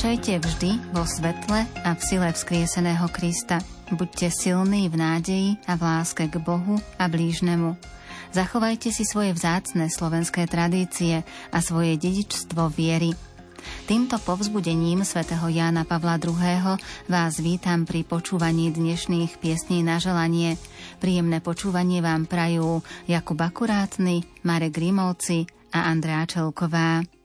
Kráčajte vždy vo svetle a v sile vzkrieseného Krista. Buďte silní v nádeji a v láske k Bohu a blížnemu. Zachovajte si svoje vzácne slovenské tradície a svoje dedičstvo viery. Týmto povzbudením svätého Jána Pavla II. vás vítam pri počúvaní dnešných piesní na želanie. Príjemné počúvanie vám prajú Jakub Akurátny, Marek Grimovci a Andrea Čelková.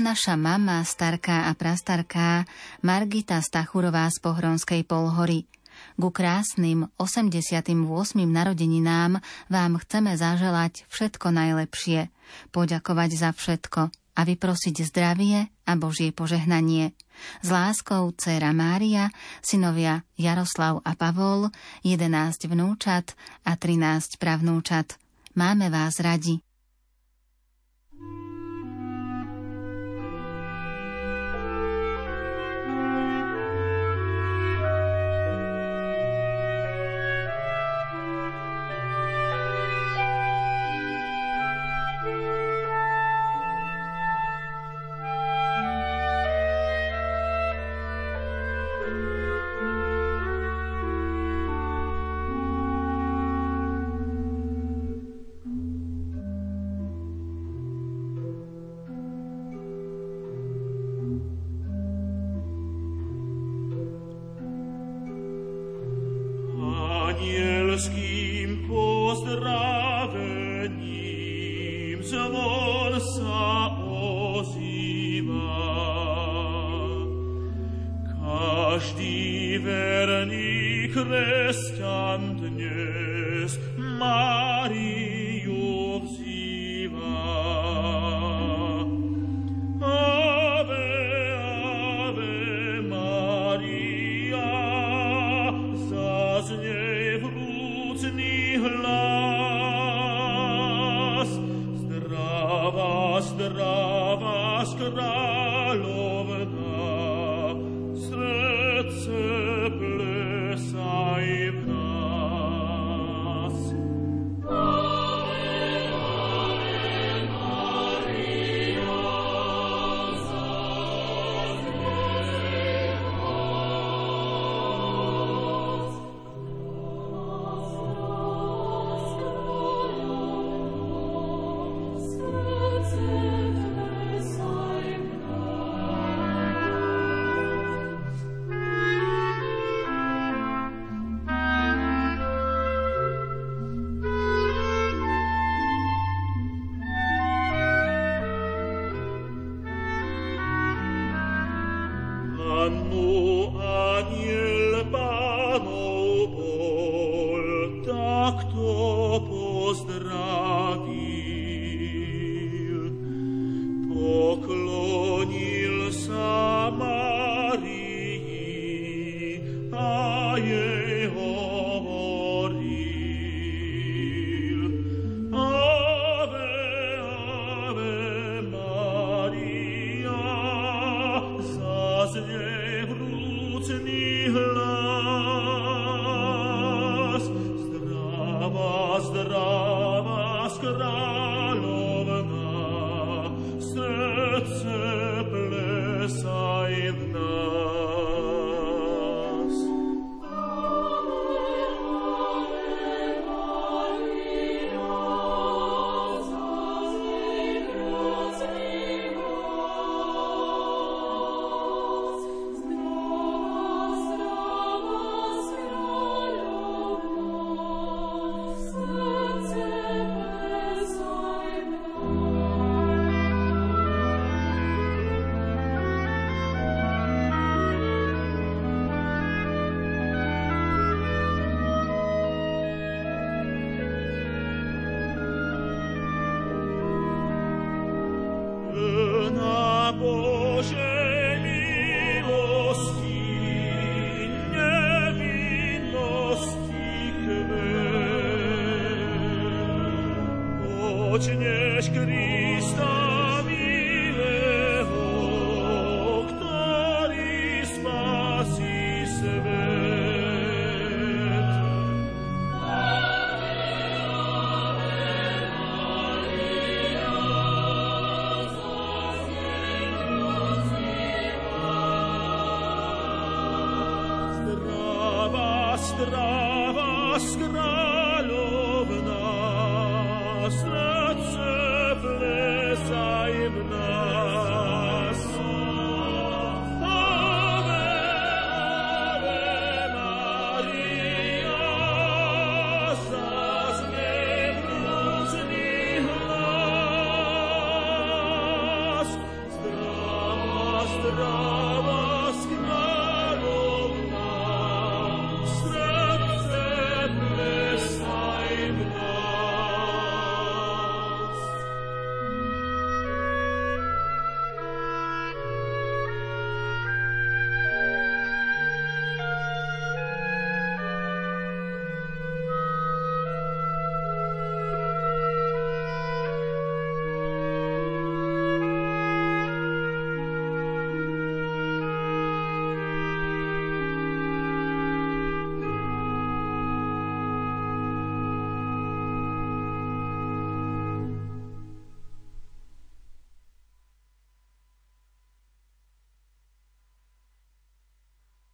Naša mama, starká a prastarká Margita Stachurová z Pohronskej Polhory. Ku krásnym 88. narodeninám vám chceme zaželať všetko najlepšie, poďakovať za všetko a vyprosiť zdravie a Božie požehnanie. S láskou dcera Mária, synovia Jaroslav a Pavol, 11 vnúčat a 13 pravnúčat. Máme vás radi. Herz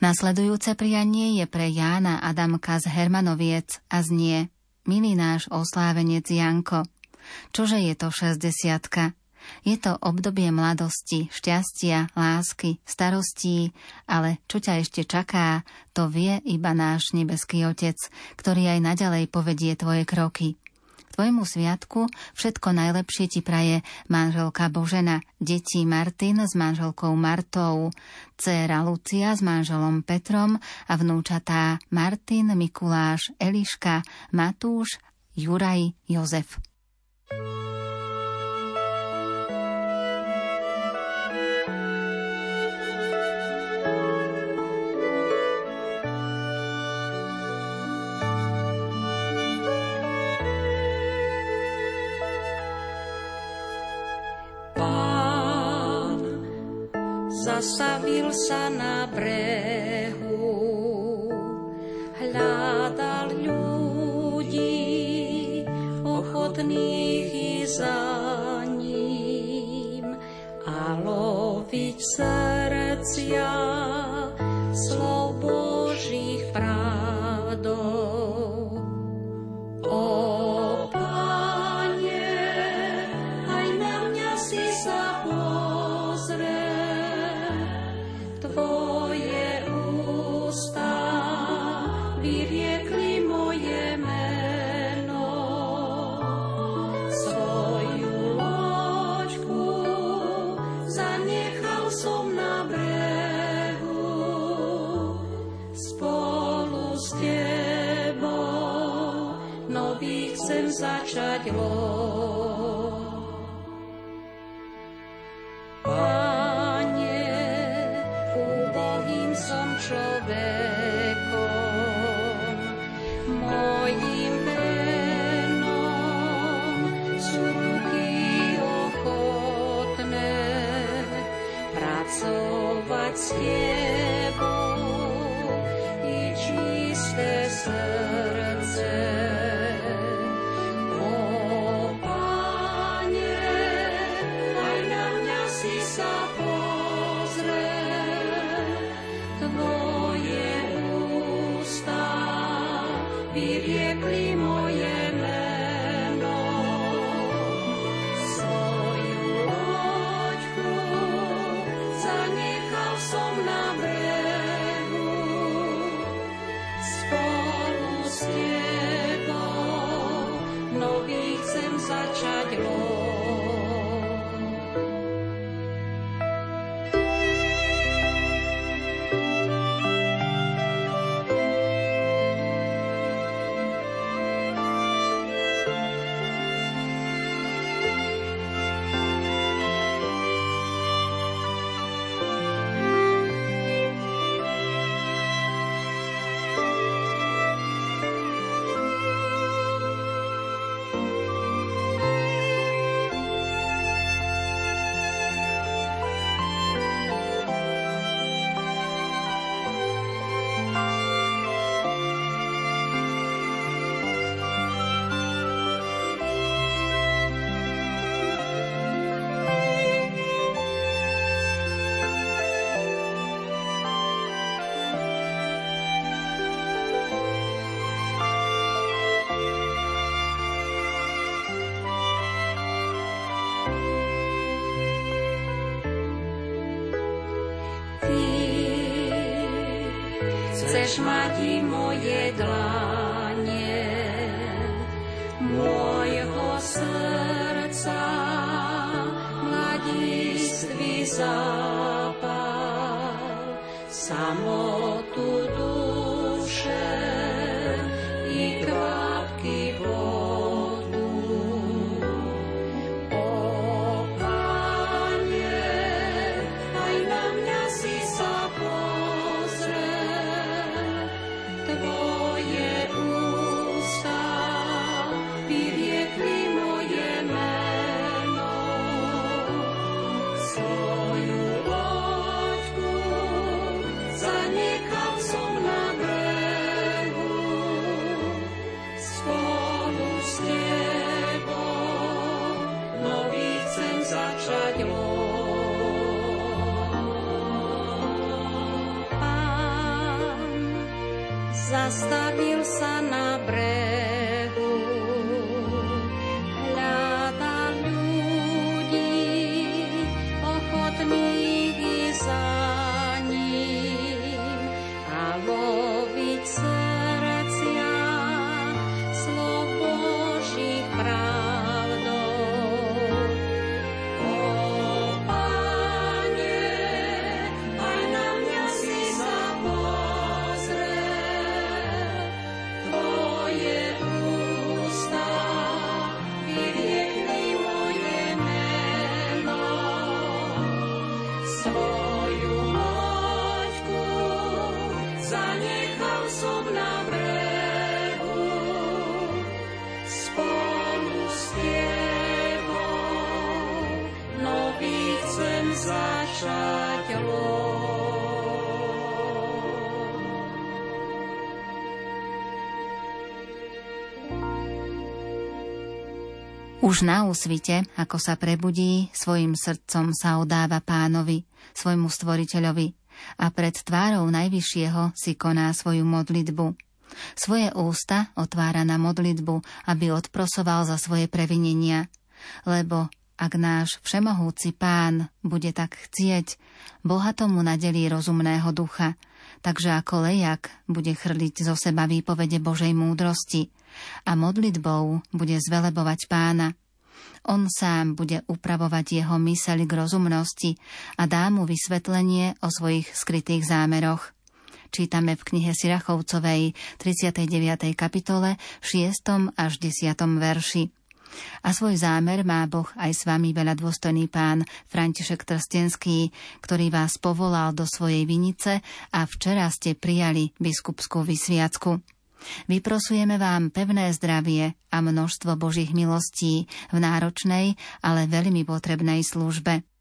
Nasledujúce prianie je pre Jána Adamka z Hermanoviec a znie Milý náš oslávenec Janko, čože je to 60 je to obdobie mladosti, šťastia, lásky, starostí, ale čo ťa ešte čaká, to vie iba náš nebeský Otec, ktorý aj naďalej povedie tvoje kroky tvojmu sviatku všetko najlepšie ti praje manželka Božena, deti Martin s manželkou Martou, dcéra Lucia s manželom Petrom a vnúčatá Martin, Mikuláš, Eliška, Matúš, Juraj, Jozef. thank you zastavil sa na brehu, hľadal ľudí, ochotných i za ním a loviť srdcia som na mať moje Už na úsvite, ako sa prebudí, svojim srdcom sa odáva pánovi, svojmu stvoriteľovi a pred tvárou Najvyššieho si koná svoju modlitbu. Svoje ústa otvára na modlitbu, aby odprosoval za svoje previnenia. Lebo ak náš všemohúci pán bude tak chcieť, Boha tomu nadelí rozumného ducha, takže ako lejak bude chrliť zo seba výpovede Božej múdrosti a modlitbou bude zvelebovať pána. On sám bude upravovať jeho myseľ k rozumnosti a dá mu vysvetlenie o svojich skrytých zámeroch. Čítame v knihe Sirachovcovej 39. kapitole 6. až 10. verši. A svoj zámer má Boh aj s vami veľa dôstojný pán František Trstenský, ktorý vás povolal do svojej vinice a včera ste prijali biskupskú vysviacku. Vyprosujeme vám pevné zdravie a množstvo Božích milostí v náročnej, ale veľmi potrebnej službe.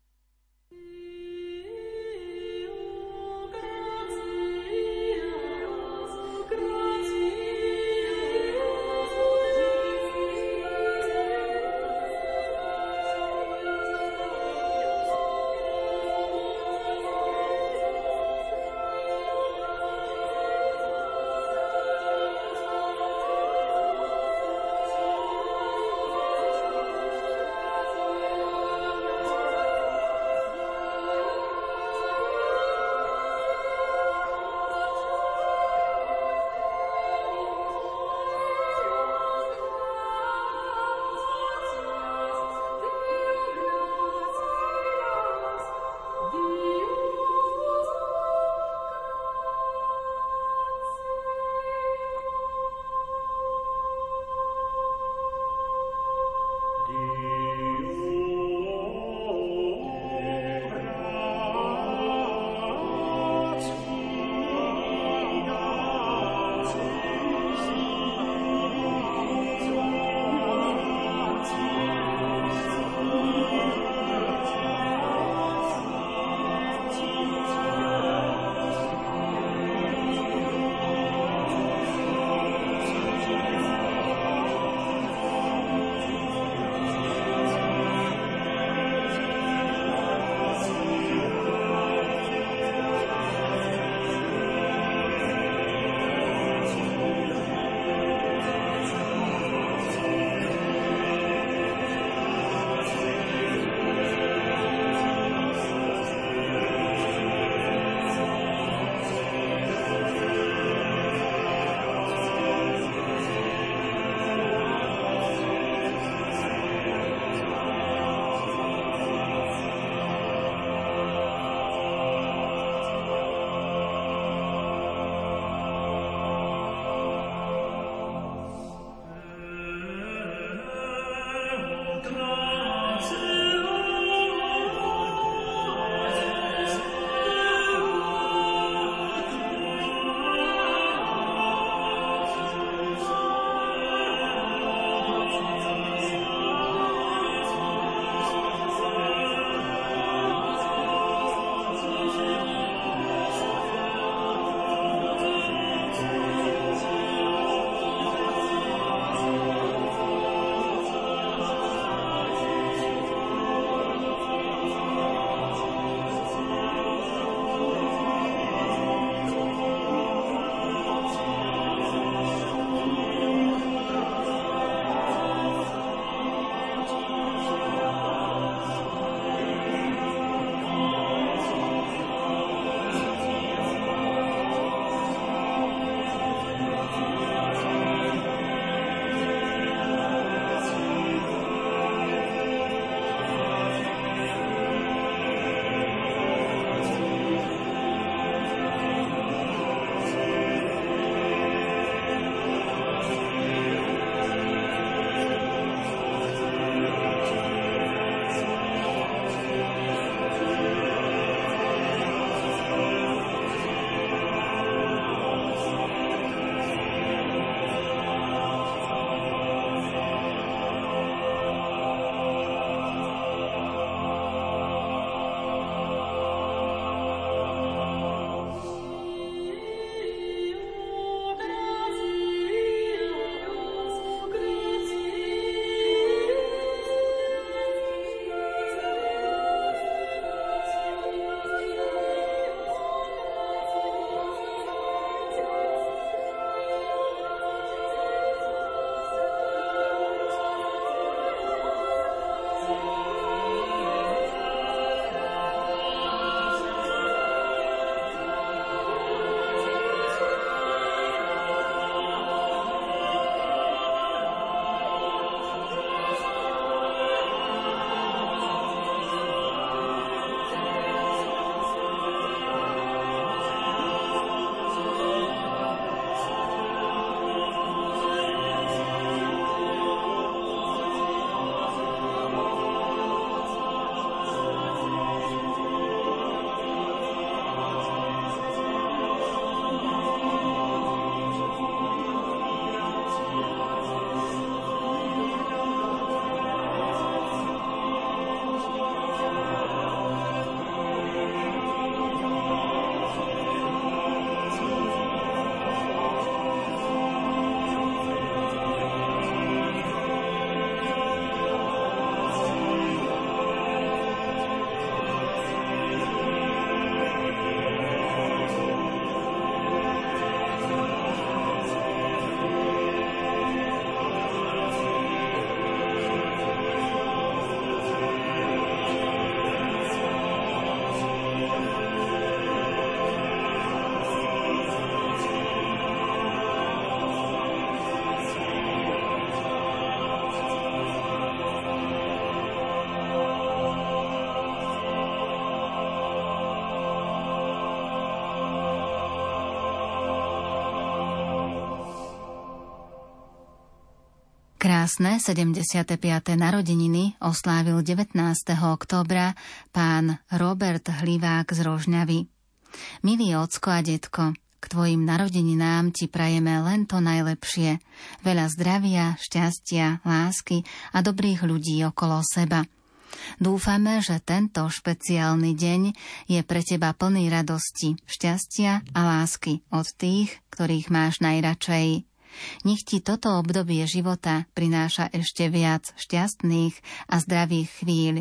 Krásne 75. narodeniny oslávil 19. októbra pán Robert Hlivák z Rožňavy. Milý ocko a detko, k tvojim narodeninám ti prajeme len to najlepšie. Veľa zdravia, šťastia, lásky a dobrých ľudí okolo seba. Dúfame, že tento špeciálny deň je pre teba plný radosti, šťastia a lásky od tých, ktorých máš najradšej. Nech ti toto obdobie života prináša ešte viac šťastných a zdravých chvíľ.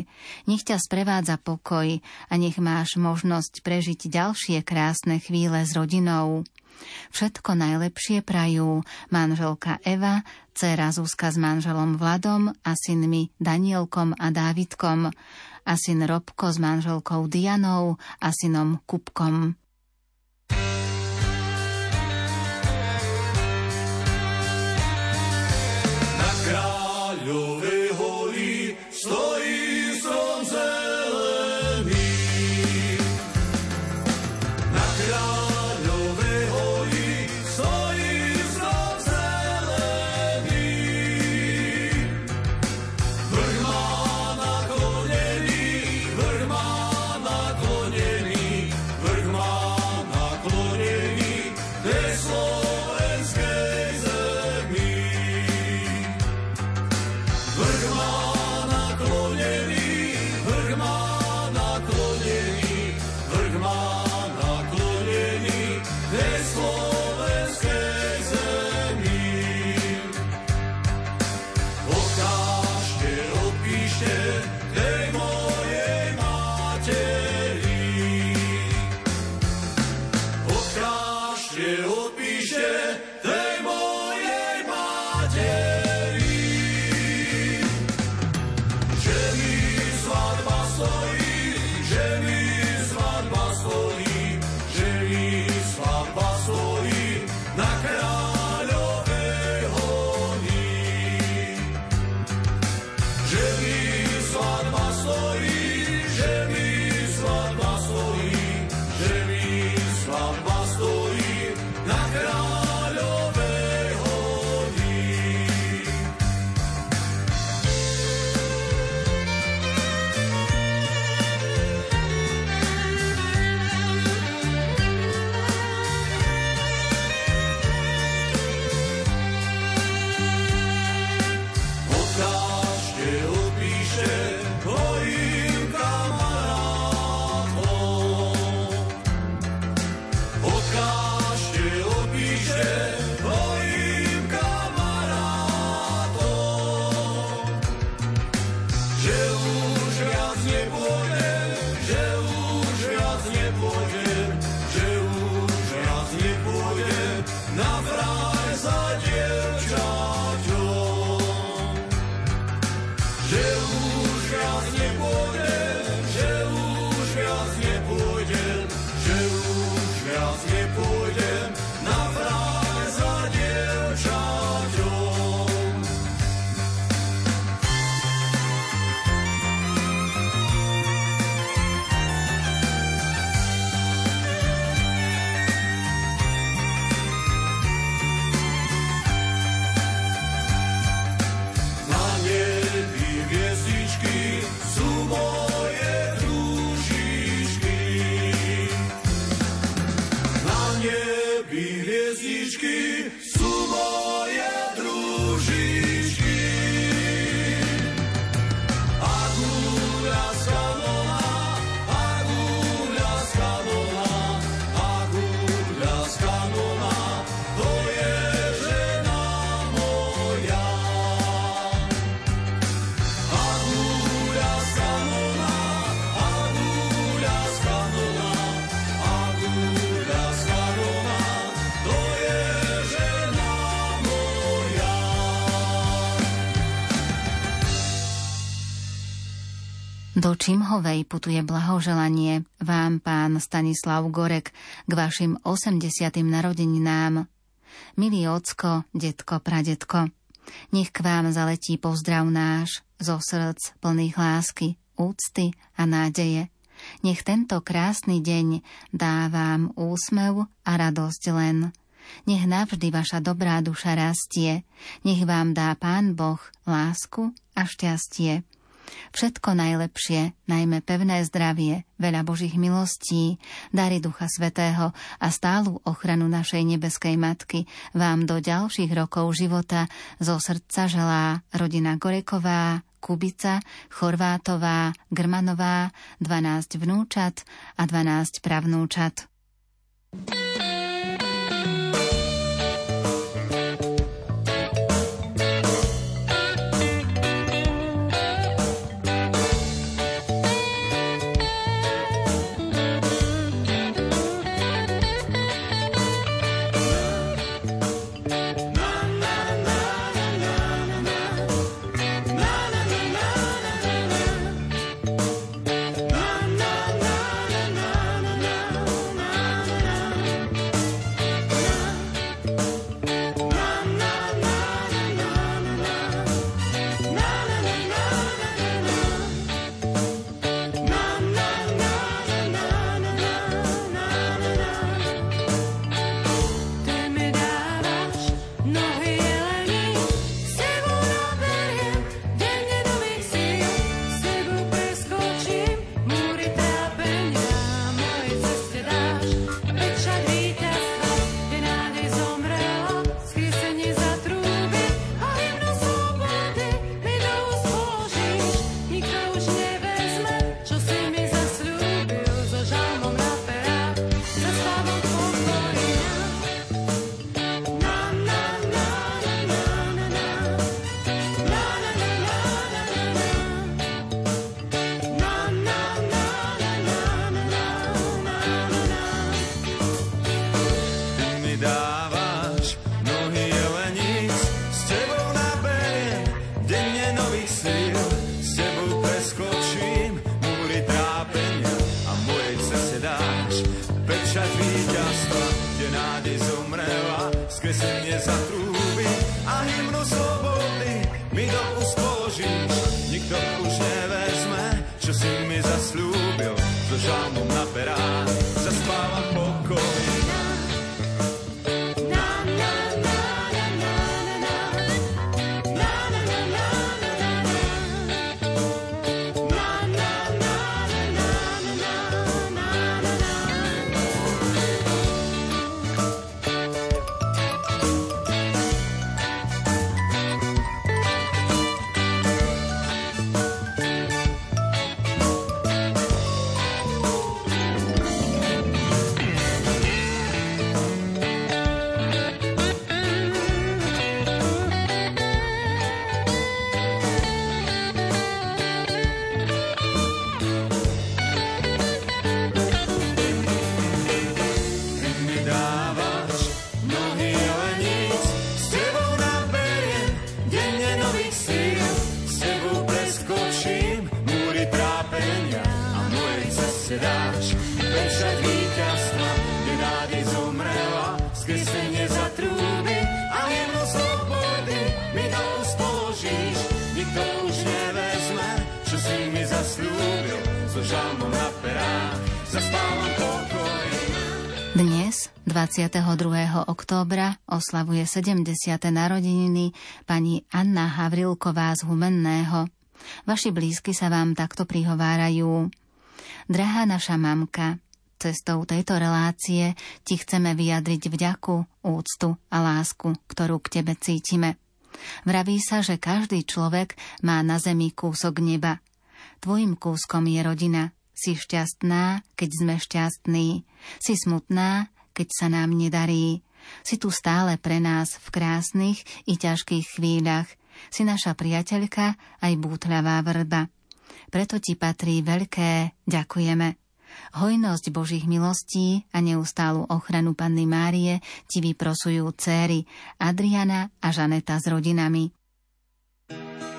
Nech ťa sprevádza pokoj a nech máš možnosť prežiť ďalšie krásne chvíle s rodinou. Všetko najlepšie prajú manželka Eva, dcera Zuzka s manželom Vladom a synmi Danielkom a Dávidkom a syn Robko s manželkou Dianou a synom Kupkom. Hallelujah. Do Čimhovej putuje blahoželanie vám, pán Stanislav Gorek, k vašim 80. narodeninám. Milý ocko, detko, pradetko, nech k vám zaletí pozdrav náš zo srdc plných lásky, úcty a nádeje. Nech tento krásny deň dá vám úsmev a radosť len. Nech navždy vaša dobrá duša rastie. Nech vám dá Pán Boh lásku a šťastie. Všetko najlepšie, najmä pevné zdravie, veľa Božích milostí, dary Ducha Svetého a stálu ochranu našej nebeskej Matky vám do ďalších rokov života zo srdca želá rodina Goreková, Kubica, Chorvátová, Grmanová, 12 vnúčat a 12 pravnúčat. thank you 22. októbra, oslavuje 70. narodeniny pani Anna Havrilková z Humenného. Vaši blízky sa vám takto prihovárajú. Drahá naša mamka, cestou tejto relácie ti chceme vyjadriť vďaku, úctu a lásku, ktorú k tebe cítime. Vraví sa, že každý človek má na zemi kúsok neba. Tvojim kúskom je rodina, si šťastná, keď sme šťastní. Si smutná, keď sa nám nedarí. Si tu stále pre nás v krásnych i ťažkých chvíľach. Si naša priateľka aj bútľavá vrba. Preto ti patrí veľké ďakujeme. Hojnosť Božích milostí a neustálu ochranu Panny Márie ti vyprosujú céry Adriana a Žaneta s rodinami. vždy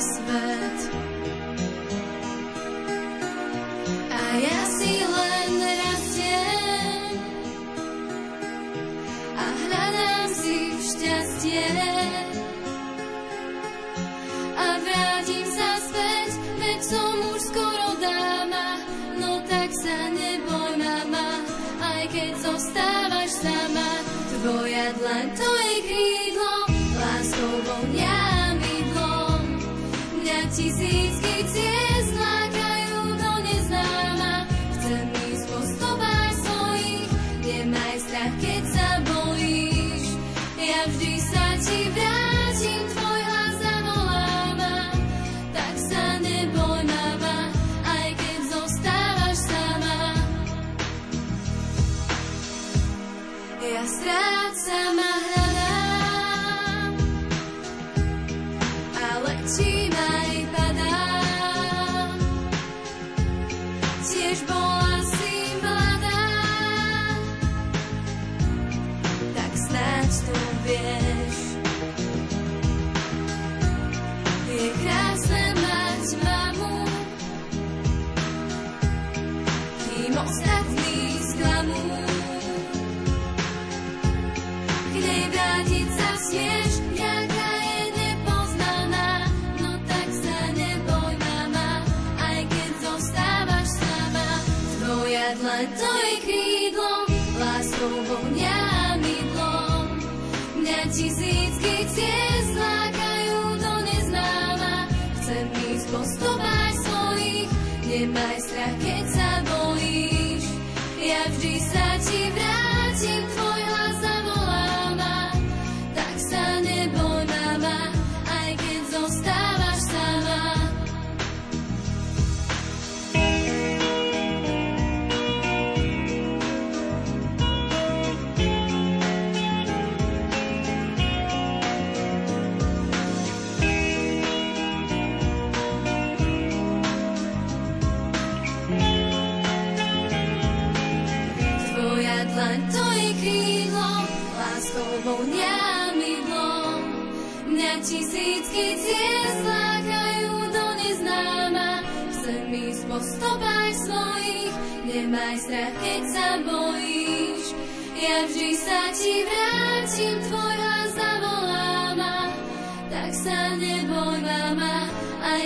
svet. A ja si len rastiem a hľadám si šťastie. A vrátim sa späť, veď som už skoro dáma, no tak sa neboj mama, aj keď zostávaš sama, tvoja dlaň to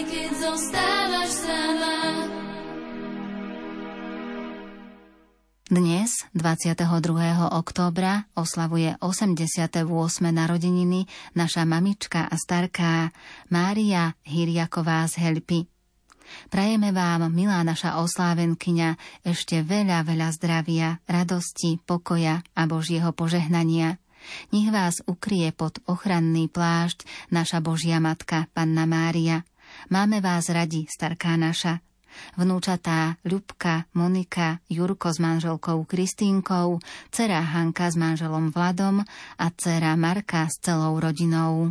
aj keď zostávaš sama. Dnes, 22. októbra, oslavuje 88. narodeniny naša mamička a starká Mária Hiriaková z Helpy. Prajeme vám, milá naša oslávenkyňa, ešte veľa, veľa zdravia, radosti, pokoja a Božieho požehnania. Nech vás ukrie pod ochranný plášť naša Božia Matka, Panna Mária. Máme vás radi, starká naša. Vnúčatá Ľubka, Monika, Jurko s manželkou Kristínkou, dcera Hanka s manželom Vladom a dcera Marka s celou rodinou.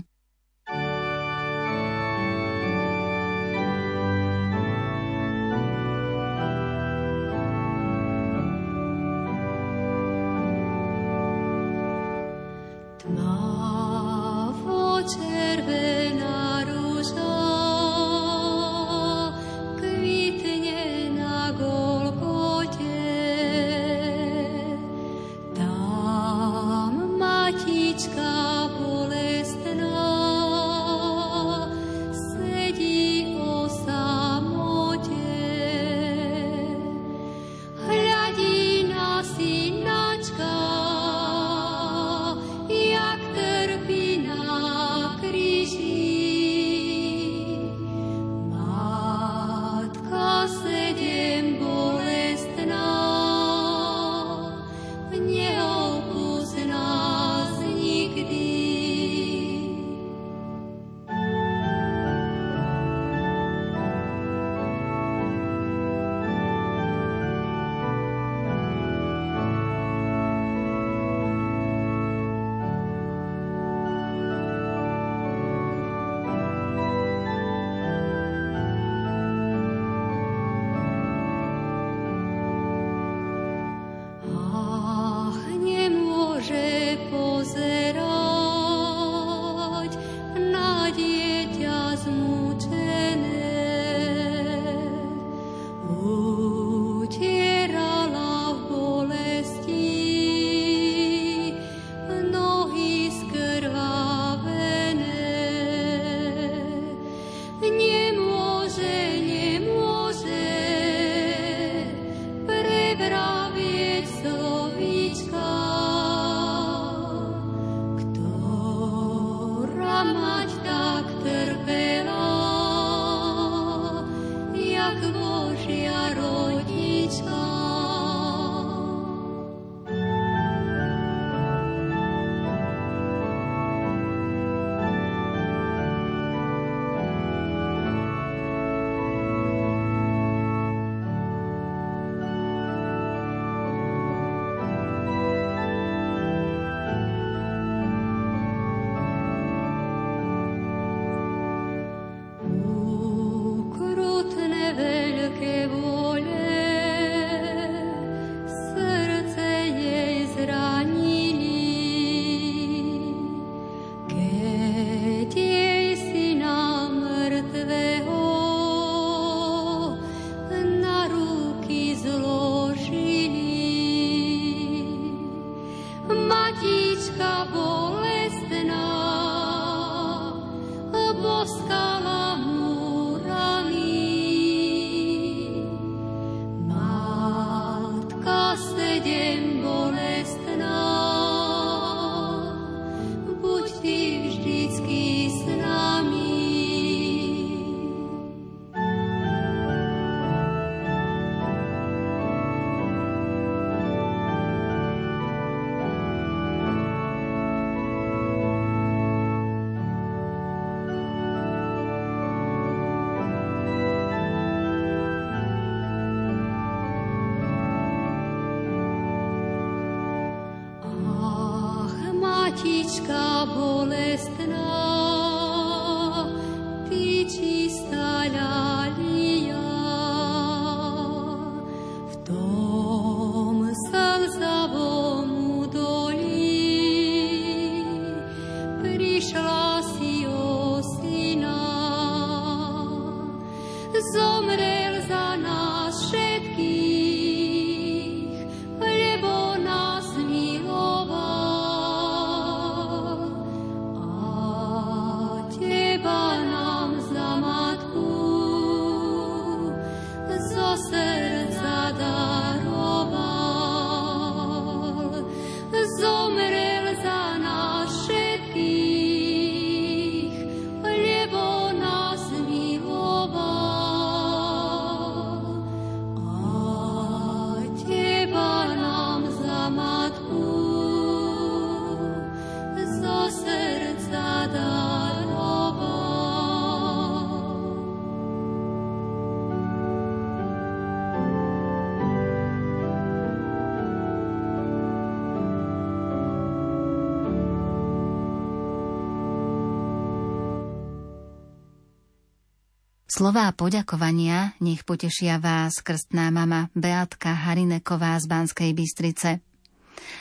Slová poďakovania nech potešia vás krstná mama Beatka Harineková z Banskej Bystrice.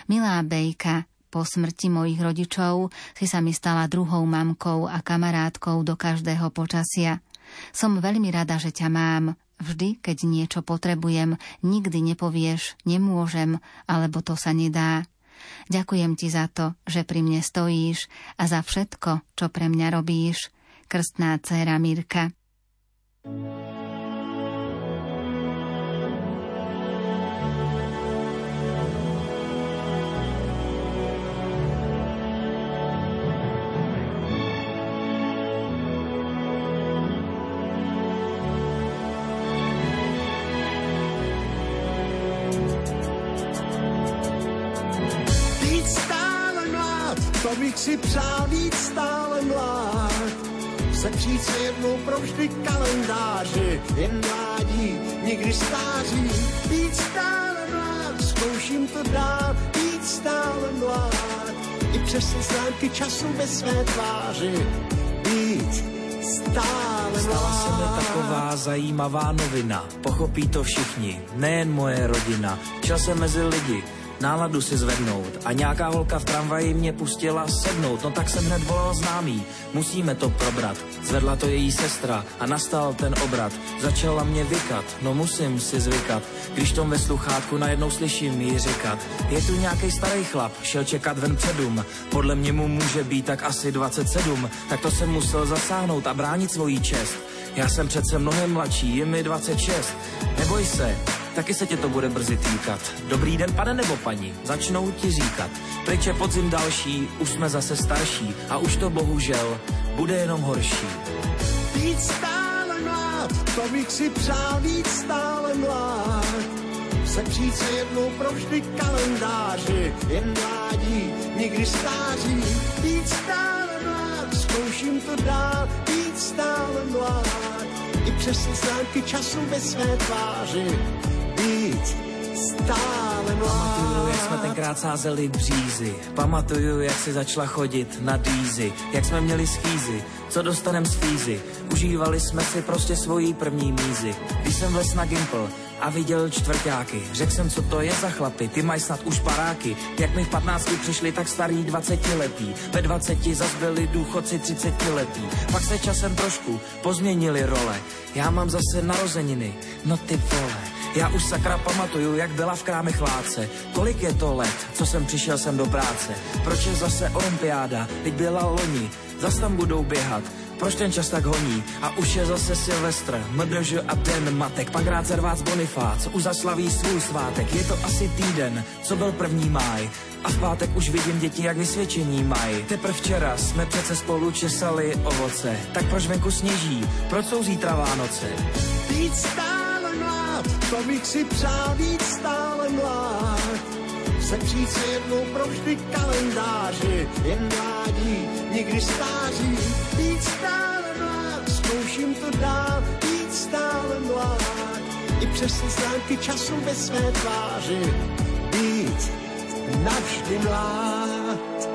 Milá Bejka, po smrti mojich rodičov si sa mi stala druhou mamkou a kamarátkou do každého počasia. Som veľmi rada, že ťa mám. Vždy, keď niečo potrebujem, nikdy nepovieš, nemôžem, alebo to sa nedá. Ďakujem ti za to, že pri mne stojíš a za všetko, čo pre mňa robíš. Krstná dcéra Mirka. To bych si přál víc stále mlád Sepřít se jednou provždy kalendáři, jen mládí, nikdy stáří, být stále mlád, zkouším to dál, být stále mlád, i přes známky času bez své tváři, být stále Stala se mi taková zajímavá novina, pochopí to všichni, nejen moje rodina, časem mezi lidi, náladu si zvednout a nějaká holka v tramvaji mě pustila sednout, no tak jsem hned volal známý, musíme to probrat. Zvedla to její sestra a nastal ten obrat. Začala mě vykat, no musím si zvykat, když tom ve sluchátku najednou slyším jí říkat. Je tu nějaký starý chlap, šel čekat ven předum, podle mě mu může být tak asi 27, tak to jsem musel zasáhnout a bránit svoji čest. Já jsem přece mnohem mladší, je mi 26. Neboj se, taky se tě to bude brzy týkat. Dobrý den, pane nebo paní, začnou ti říkat. Pryč je podzim další, už jsme zase starší a už to bohužel bude jenom horší. Být stále mlád, to bych si přál být stále mlád. Sepřít se jednou provždy kalendáři, jen mládí, nikdy stáří. Být stále mlád, zkouším to dál, být stále mlád. I přes známky času bez své tváři, být stále mlád. Pamatuju, jak jsme tenkrát sázeli břízy. Pamatuju, jak si začala chodit na dýzy. Jak jsme měli schýzy, co dostanem z fízy. Užívali jsme si prostě svojí první mízy. Když jsem vles na Gimple, a viděl čtvrtáky. Řekl jsem, co to je za chlapy, ty mají snad už paráky. Jak mi v 15 přišli, tak starý 20 letý. Ve 20 zas byli důchodci 30 letý. Pak se časem trošku pozměnili role. Já mám zase narozeniny, no ty vole. Já už sakra pamatuju, jak byla v kráme chláce. Kolik je to let, co jsem přišel sem do práce? Proč je zase olympiáda, teď byla loni, zas tam budou běhat. Proč ten čas tak honí? A už je zase Silvestr, MDŽ a den matek, pak rád servác Bonifác, už zaslaví svůj svátek. Je to asi týden, co byl první máj. A v pátek už vidím děti, jak vysvědčení mají. Teprve včera jsme přece spolu česali ovoce. Tak proč venku sněží? Proč jsou zítra Vánoce? Být stále to bych si přál být stále mlád. Sepřít se jednou provždy kalendáři, jen mládí, nikdy stáří. Být stále mlád, zkouším to dál, být stále mlád. I přes známky času bez své tváři, být navždy mlád.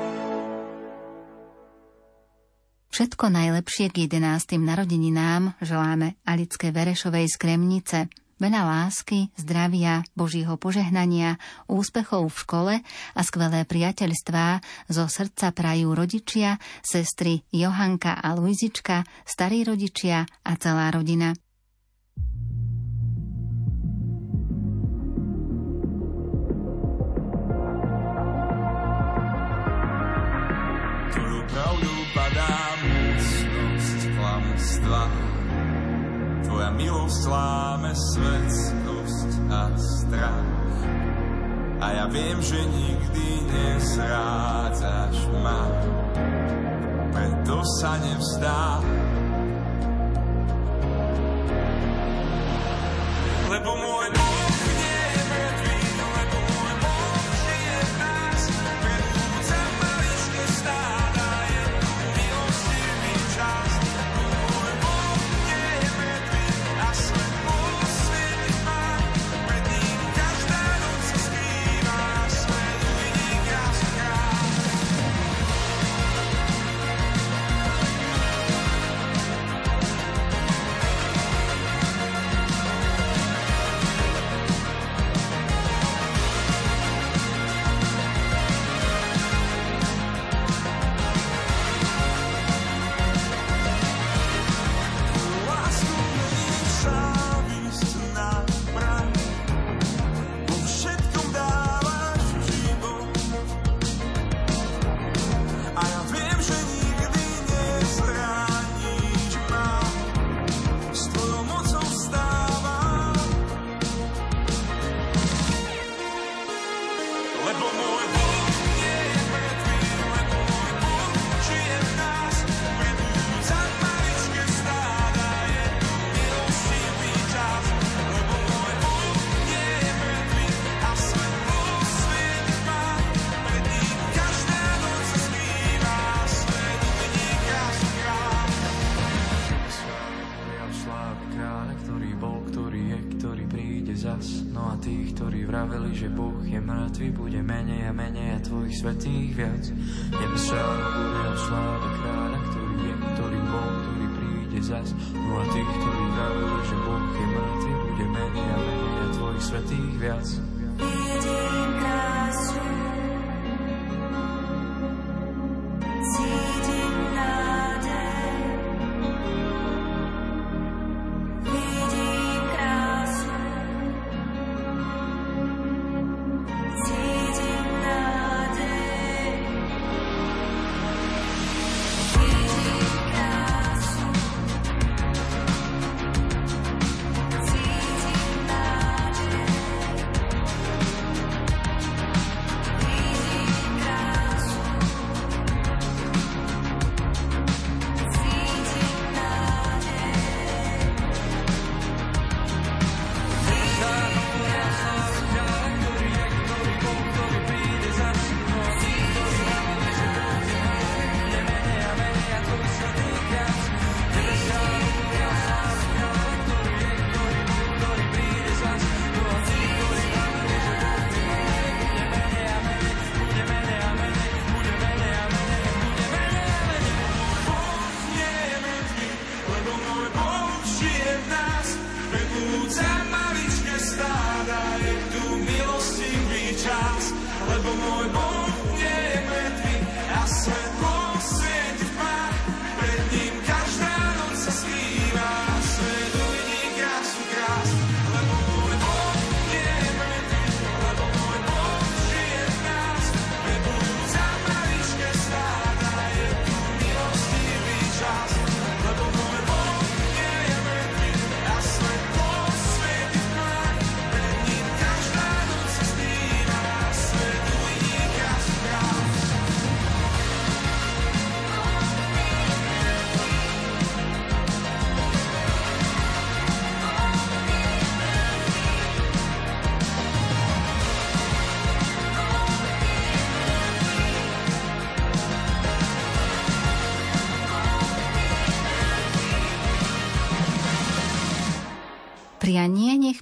Všetko najlepšie k 11. narodeninám želáme Alické Verešovej z Kremnice. Veľa lásky, zdravia, Božího požehnania, úspechov v škole a skvelé priateľstvá zo srdca prajú rodičia, sestry Johanka a Luizička, starí rodičia a celá rodina. Tvoja milosť láme svetskosť a strach. A ja viem, že nikdy nezrádzaš ma, preto sa nevzdá.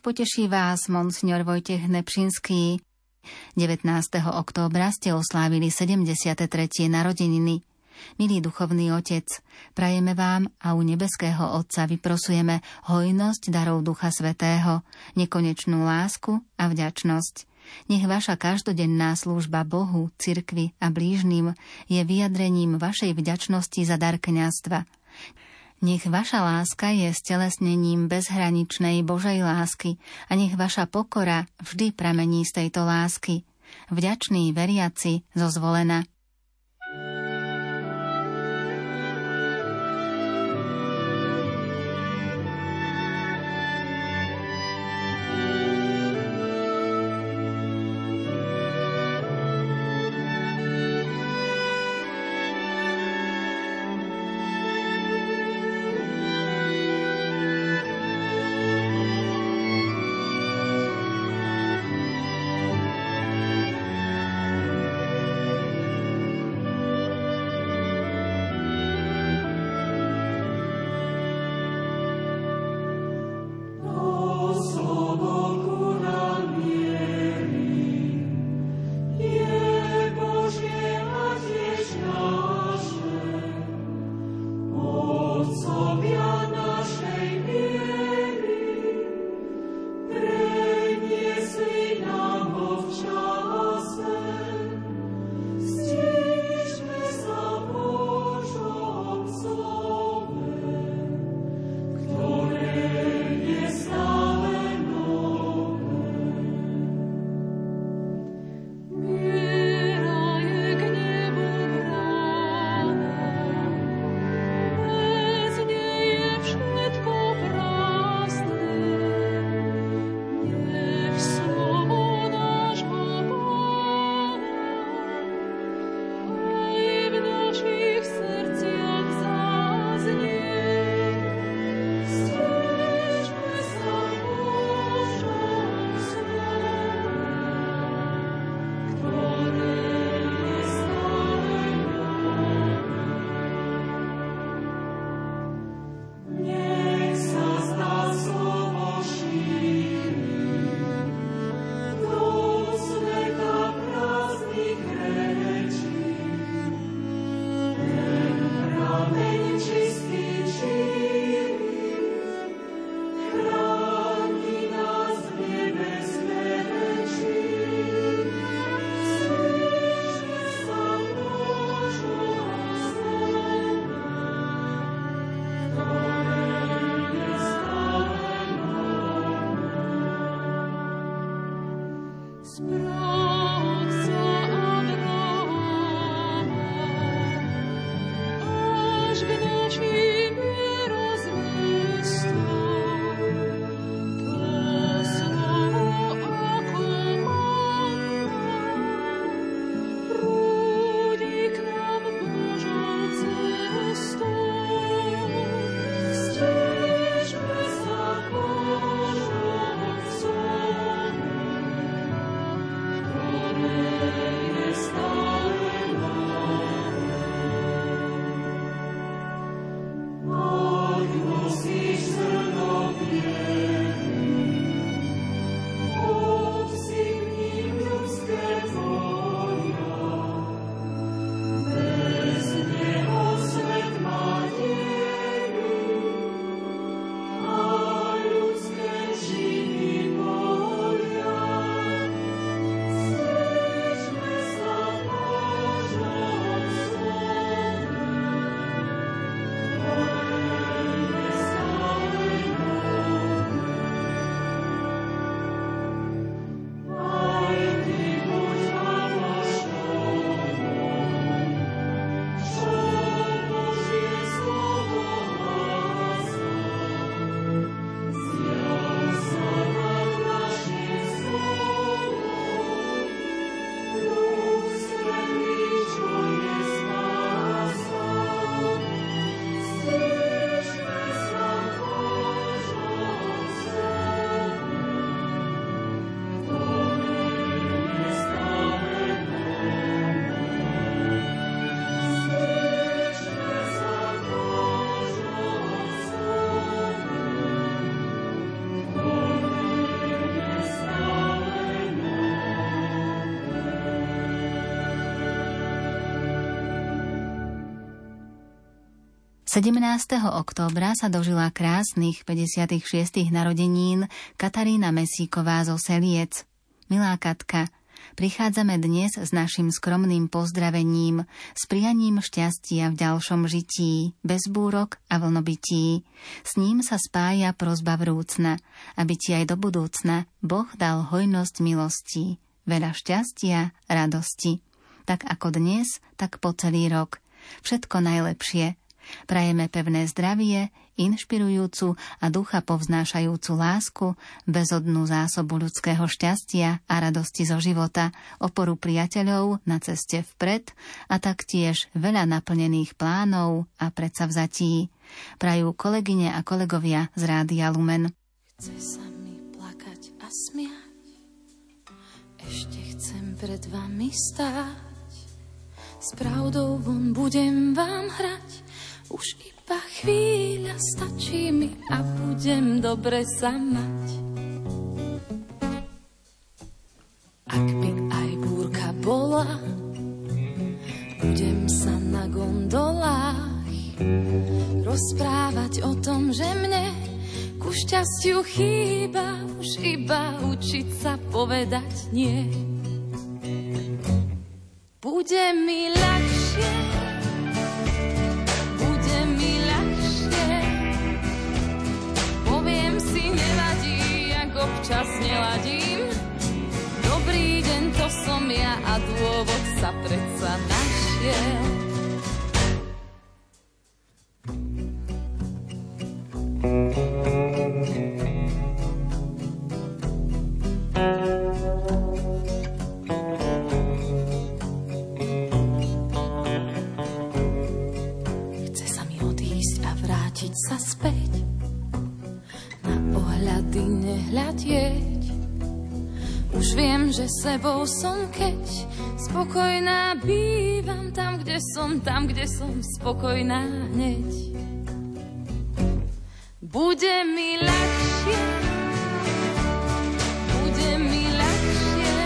Poteší vás, monsignor Vojtech Nepšinský. 19. októbra ste oslávili 73. narodeniny. Milý duchovný Otec, prajeme vám a u nebeského Otca vyprosujeme hojnosť darov Ducha Svetého, nekonečnú lásku a vďačnosť. Nech vaša každodenná služba Bohu, cirkvi a blížnym je vyjadrením vašej vďačnosti za dar kniazstva. Nech vaša láska je stelesnením bezhraničnej Božej lásky a nech vaša pokora vždy pramení z tejto lásky. Vďačný veriaci zo zvolena. 17. októbra sa dožila krásnych 56. narodenín Katarína Mesíková zo Seliec. Milá Katka, prichádzame dnes s našim skromným pozdravením, s prianím šťastia v ďalšom žití, bez búrok a vlnobytí. S ním sa spája prozba vrúcna, aby ti aj do budúcna Boh dal hojnosť milostí, veľa šťastia, radosti. Tak ako dnes, tak po celý rok. Všetko najlepšie – Prajeme pevné zdravie, inšpirujúcu a ducha povznášajúcu lásku, bezodnú zásobu ľudského šťastia a radosti zo života, oporu priateľov na ceste vpred a taktiež veľa naplnených plánov a predsavzatí. Prajú kolegyne a kolegovia z Rádia Lumen. Chce sa mi plakať a smiať, ešte chcem pred vami stáť, s pravdou von budem vám hrať, už iba chvíľa stačí mi a budem dobre sa mať. Ak by aj búrka bola, budem sa na gondolách rozprávať o tom, že mne ku šťastiu chýba už iba učiť sa povedať nie. Bude mi ľahšie občas neladím. Dobrý deň, to som ja a dôvod sa predsa našiel. Nehľadieť. Už viem, že sebou som keď spokojná bývam tam, kde som, tam, kde som spokojná hneď. Bude mi ľahšie, bude mi ľahšie,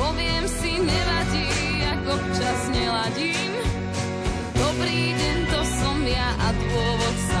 poviem si, nevadí, ako občas neladím. Dobrý deň, to som ja a dôvod sa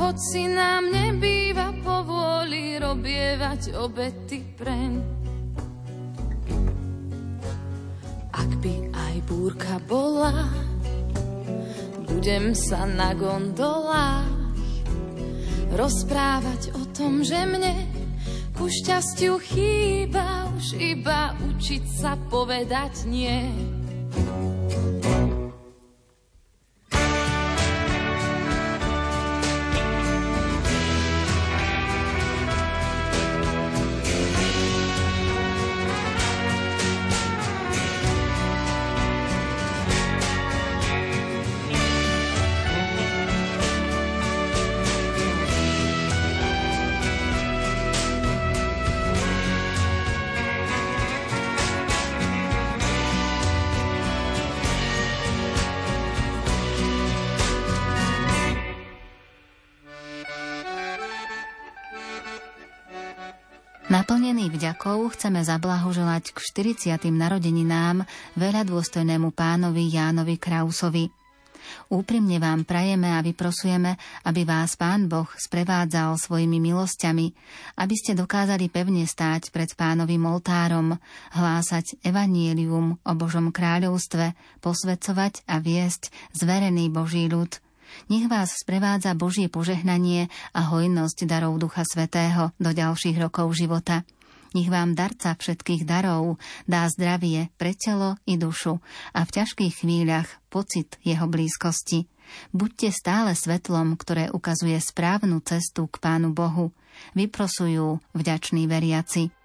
hoci nám nebýva povôli robievať obety preň. Ak by aj búrka bola, budem sa na gondolách rozprávať o tom, že mne ku šťastiu chýba už iba učiť sa povedať nie. Vďakou chceme zablahoželať k 40. narodeninám veľa dôstojnému pánovi Jánovi Krausovi. Úprimne vám prajeme a vyprosujeme, aby vás Pán Boh sprevádzal svojimi milosťami, aby ste dokázali pevne stáť pred pánovým oltárom, hlásať evanielium o Božom kráľovstve, posvedcovať a viesť zverený Boží ľud – nech vás sprevádza Božie požehnanie a hojnosť darov Ducha Svetého do ďalších rokov života. Nech vám darca všetkých darov dá zdravie pre telo i dušu a v ťažkých chvíľach pocit jeho blízkosti. Buďte stále svetlom, ktoré ukazuje správnu cestu k Pánu Bohu. Vyprosujú vďační veriaci.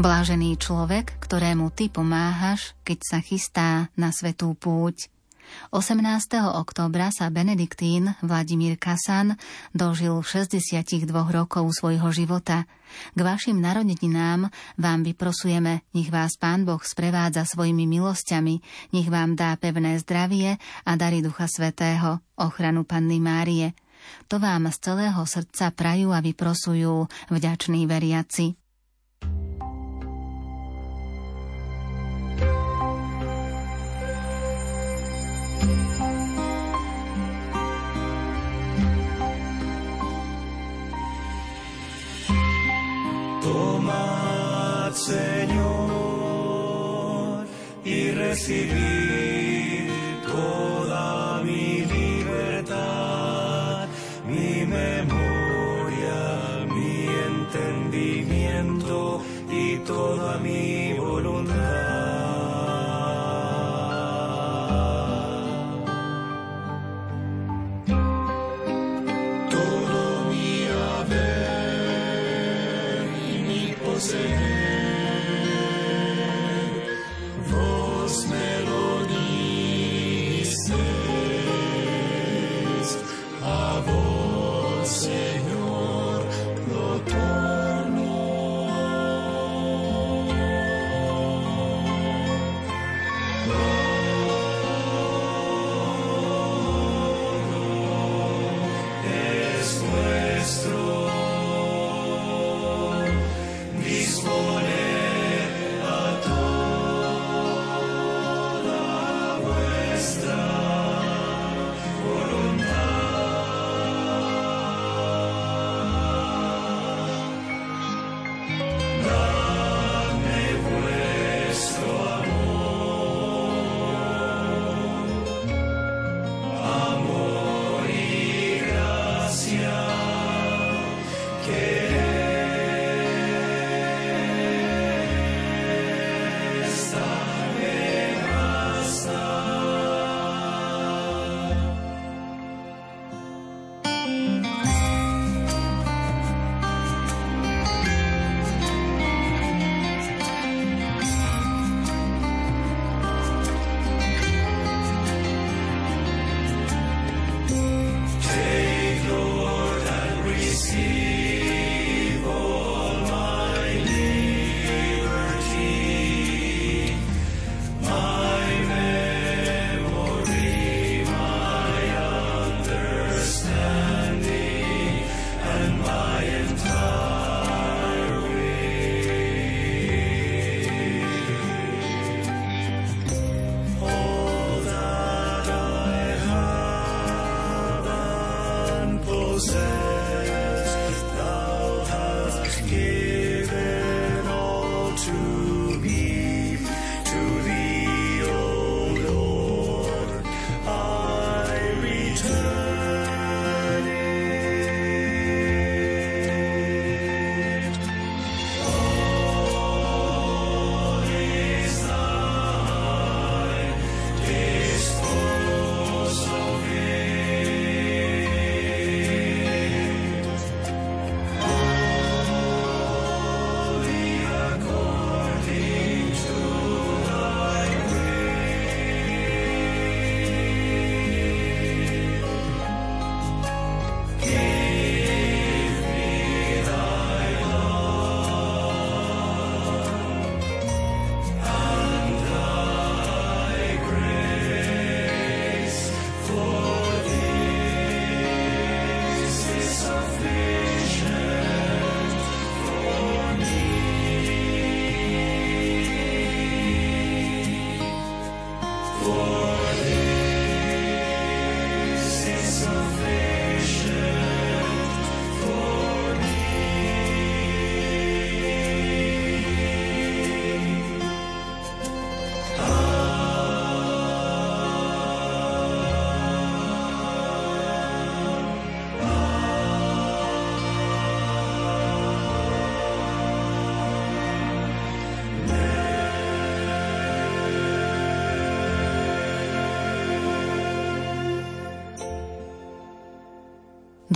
Blážený človek, ktorému ty pomáhaš, keď sa chystá na svetú púť. 18. októbra sa Benediktín Vladimír Kasan dožil 62 rokov svojho života. K vašim narodeninám vám vyprosujeme, nech vás Pán Boh sprevádza svojimi milosťami, nech vám dá pevné zdravie a dary Ducha Svetého, ochranu Panny Márie. To vám z celého srdca prajú a vyprosujú vďační veriaci. Tomad, Señor, y recibid.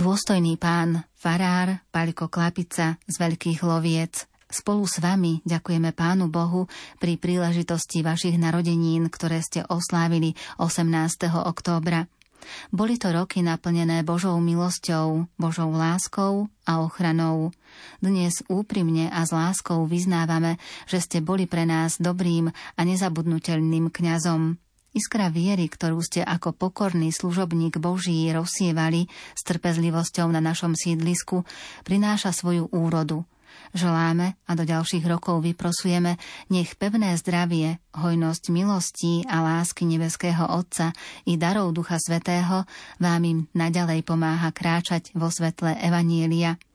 Dôstojný pán, farár, Paľko Klapica z Veľkých Loviec, spolu s vami ďakujeme Pánu Bohu pri príležitosti vašich narodenín, ktoré ste oslávili 18. októbra. Boli to roky naplnené Božou milosťou, Božou láskou a ochranou. Dnes úprimne a s láskou vyznávame, že ste boli pre nás dobrým a nezabudnutelným kňazom. Iskra viery, ktorú ste ako pokorný služobník Boží rozsievali s trpezlivosťou na našom sídlisku, prináša svoju úrodu. Želáme a do ďalších rokov vyprosujeme, nech pevné zdravie, hojnosť milostí a lásky nebeského Otca i darov Ducha Svetého vám im naďalej pomáha kráčať vo svetle Evanielia –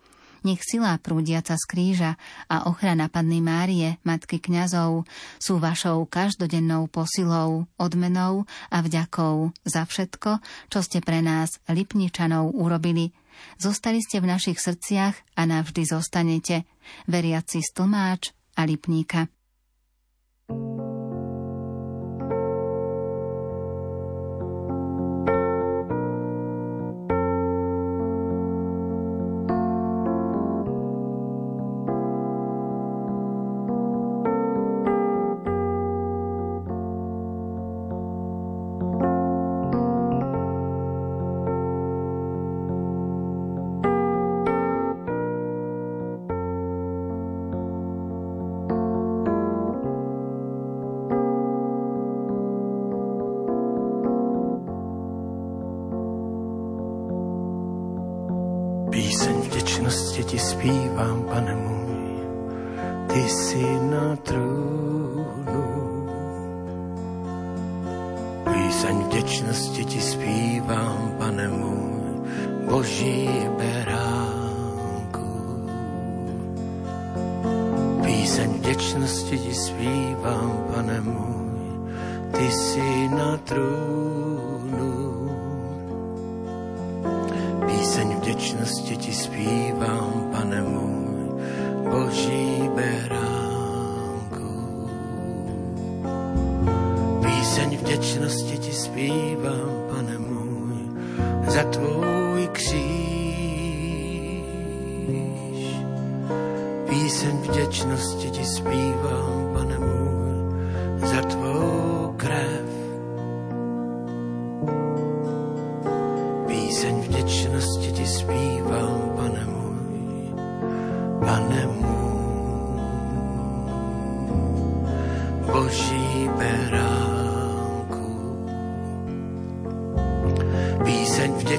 nech sila prúdiaca z kríža a ochrana Panny Márie, Matky kňazov, sú vašou každodennou posilou, odmenou a vďakou za všetko, čo ste pre nás, Lipničanov, urobili. Zostali ste v našich srdciach a navždy zostanete. Veriaci stlmáč a Lipníka. thank you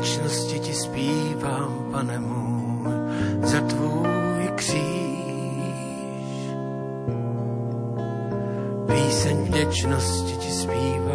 Věčnosti ti zpívám, pane môj, za tvůj kříž. Píseň věčnosti ti zpívám.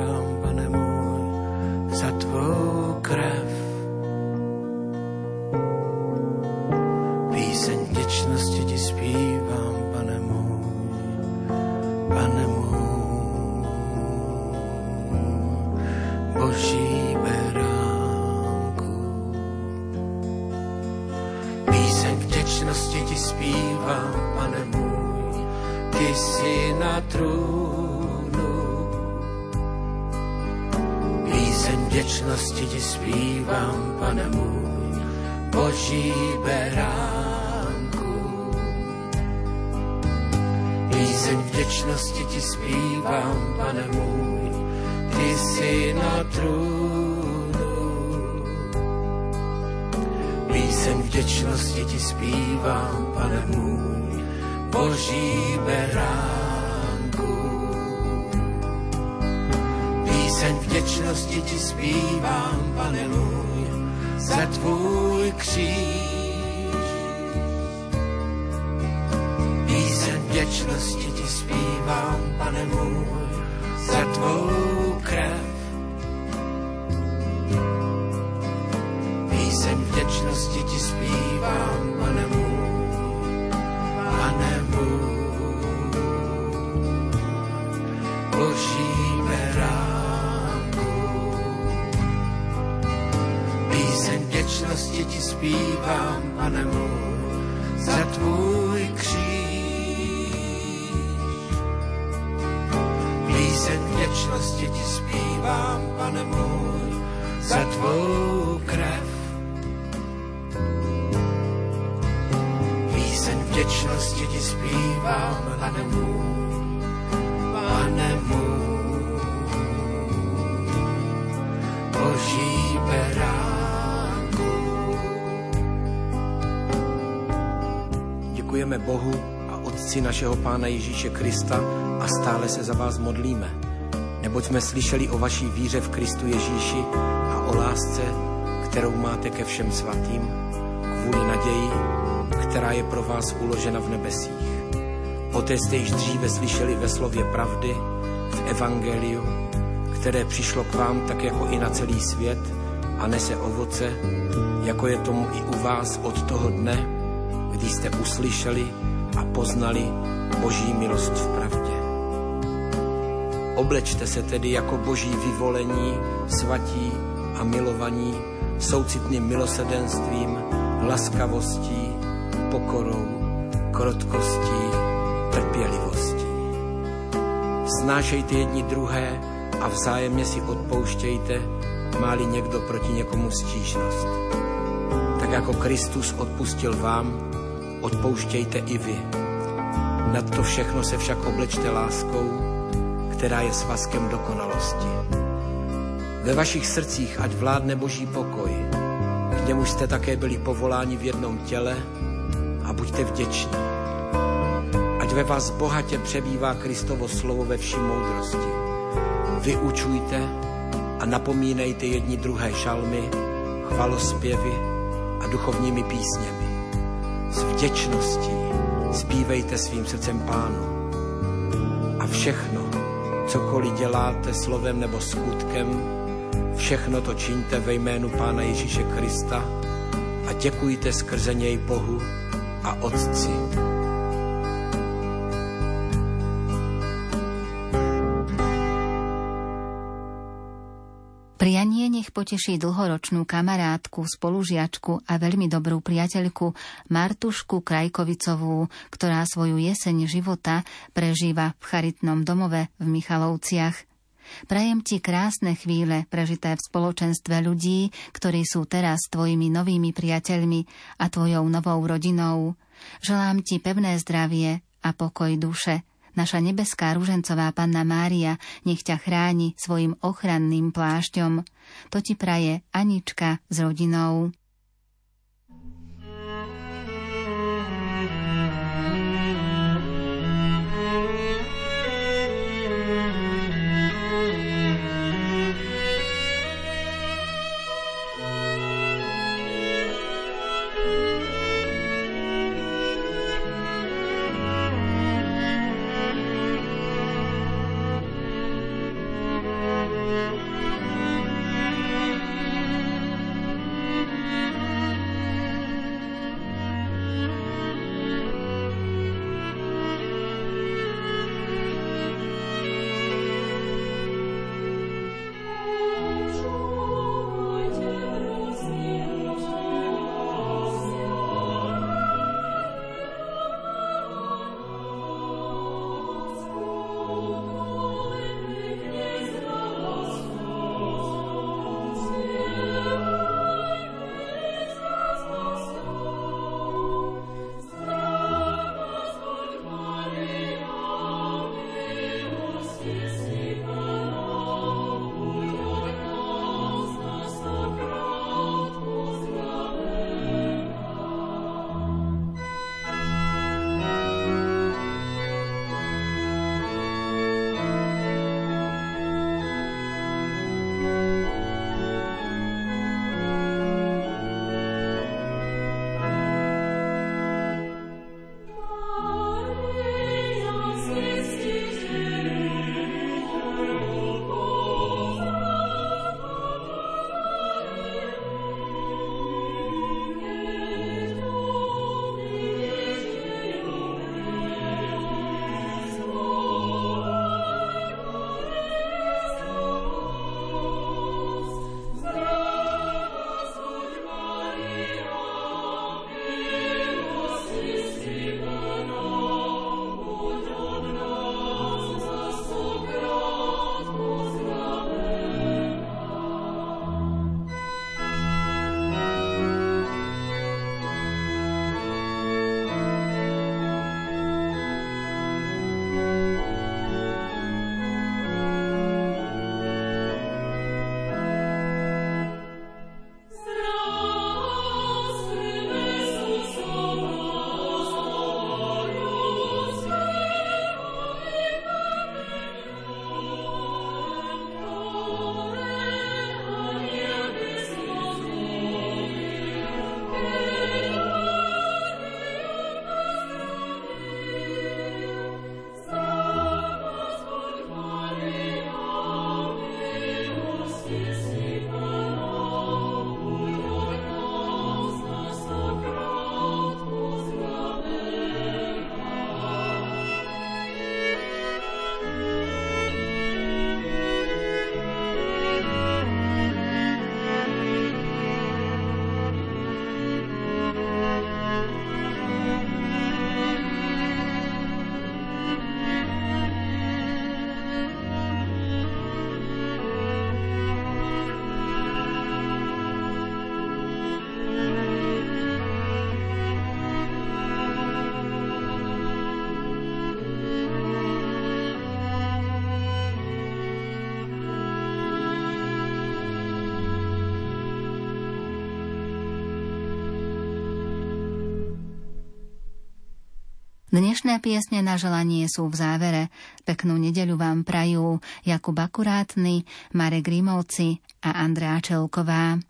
A Otci našeho Pána Ježíše Krista a stále se za vás modlíme. Neboť jsme slyšeli o vaší víře v Kristu Ježíši a o lásce, kterou máte ke všem svatým, kvůli naději, která je pro vás uložena v nebesích. Poté jste již dříve slyšeli ve slově pravdy, v Evangeliu, které přišlo k vám tak jako i na celý svět a nese ovoce, jako je tomu i u vás od toho dne, kdy jste uslyšeli a poznali Boží milost v pravdě. Oblečte se tedy jako boží vyvolení, svatí a milovaní, soucitným milosedenstvím, laskavostí, pokorou, krotkostí, trpělivostí. Snášejte jedni druhé a vzájemně si odpouštějte, máli někdo proti někomu stížnost. Tak jako Kristus odpustil vám, odpouštějte i vy. Nad to všechno se však oblečte láskou, která je svazkem dokonalosti. Ve vašich srdcích ať vládne boží pokoj, k němu jste také byli povoláni v jednom těle a buďte vděční. Ať ve vás bohatě přebývá Kristovo slovo ve vší moudrosti. Vyučujte a napomínejte jedni druhé šalmy, chvalospěvy a duchovními písněmi. Vděčností zpívejte svým srdcem pánu. A všechno, cokoliv děláte slovem nebo skutkem, všechno to čiňte ve jménu Pána Ježíše Krista a děkujte skrze něj Bohu a Otci. Poteší dlhoročnú kamarátku, spolužiačku a veľmi dobrú priateľku Martušku Krajkovicovú, ktorá svoju jeseň života prežíva v charitnom domove v Michalovciach. Prajem ti krásne chvíle prežité v spoločenstve ľudí, ktorí sú teraz tvojimi novými priateľmi a tvojou novou rodinou. Želám ti pevné zdravie a pokoj duše – Naša nebeská ružencová panna Mária nech ťa chráni svojim ochranným plášťom. To ti praje Anička s rodinou. Dnešné piesne na želanie sú v závere. Peknú nedeľu vám prajú Jakub Akurátny, Marek Grimovci a Andrea Čelková.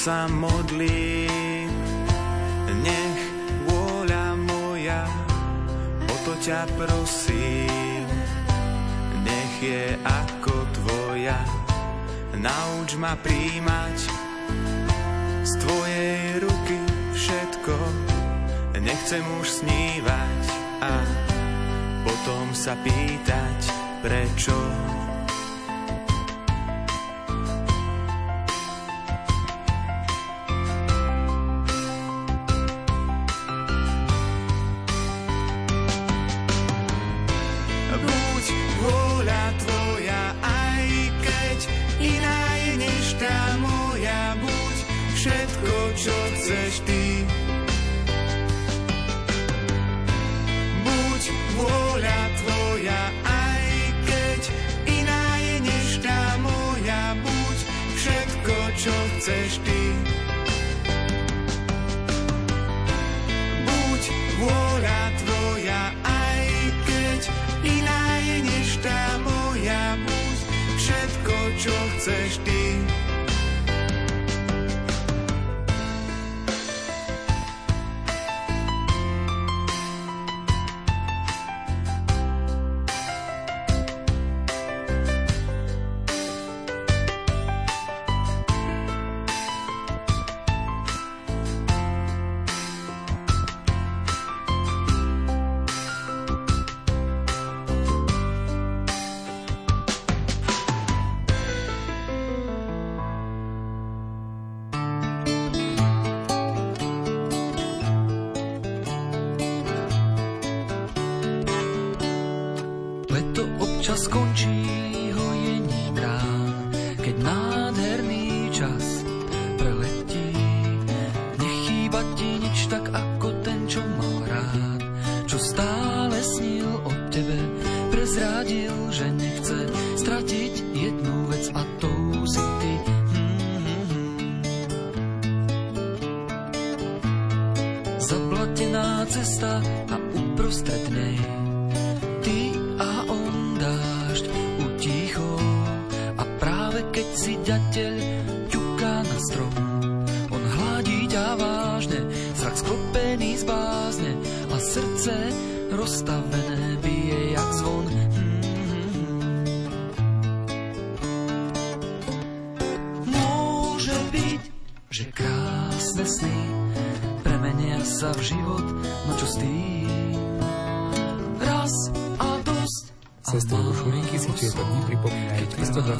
Sa modlím, nech vôľa moja, o to ťa prosím, nech je ako tvoja. Nauč ma príjmať z tvojej ruky všetko, nechcem už snívať a potom sa pýtať prečo.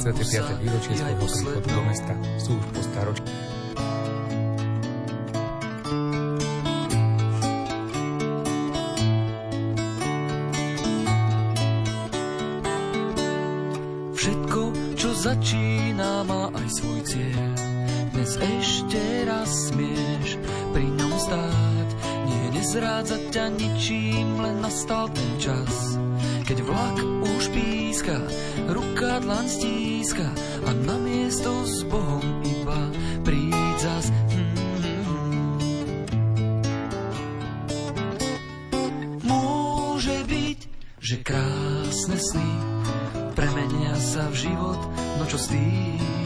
25. výročie svojho príchodu do mesta sú už po staročí. dlan stíska a na miesto s Bohom iba príď zas. Mhm. Môže byť, že krásne sny premenia sa v život, no čo s tým?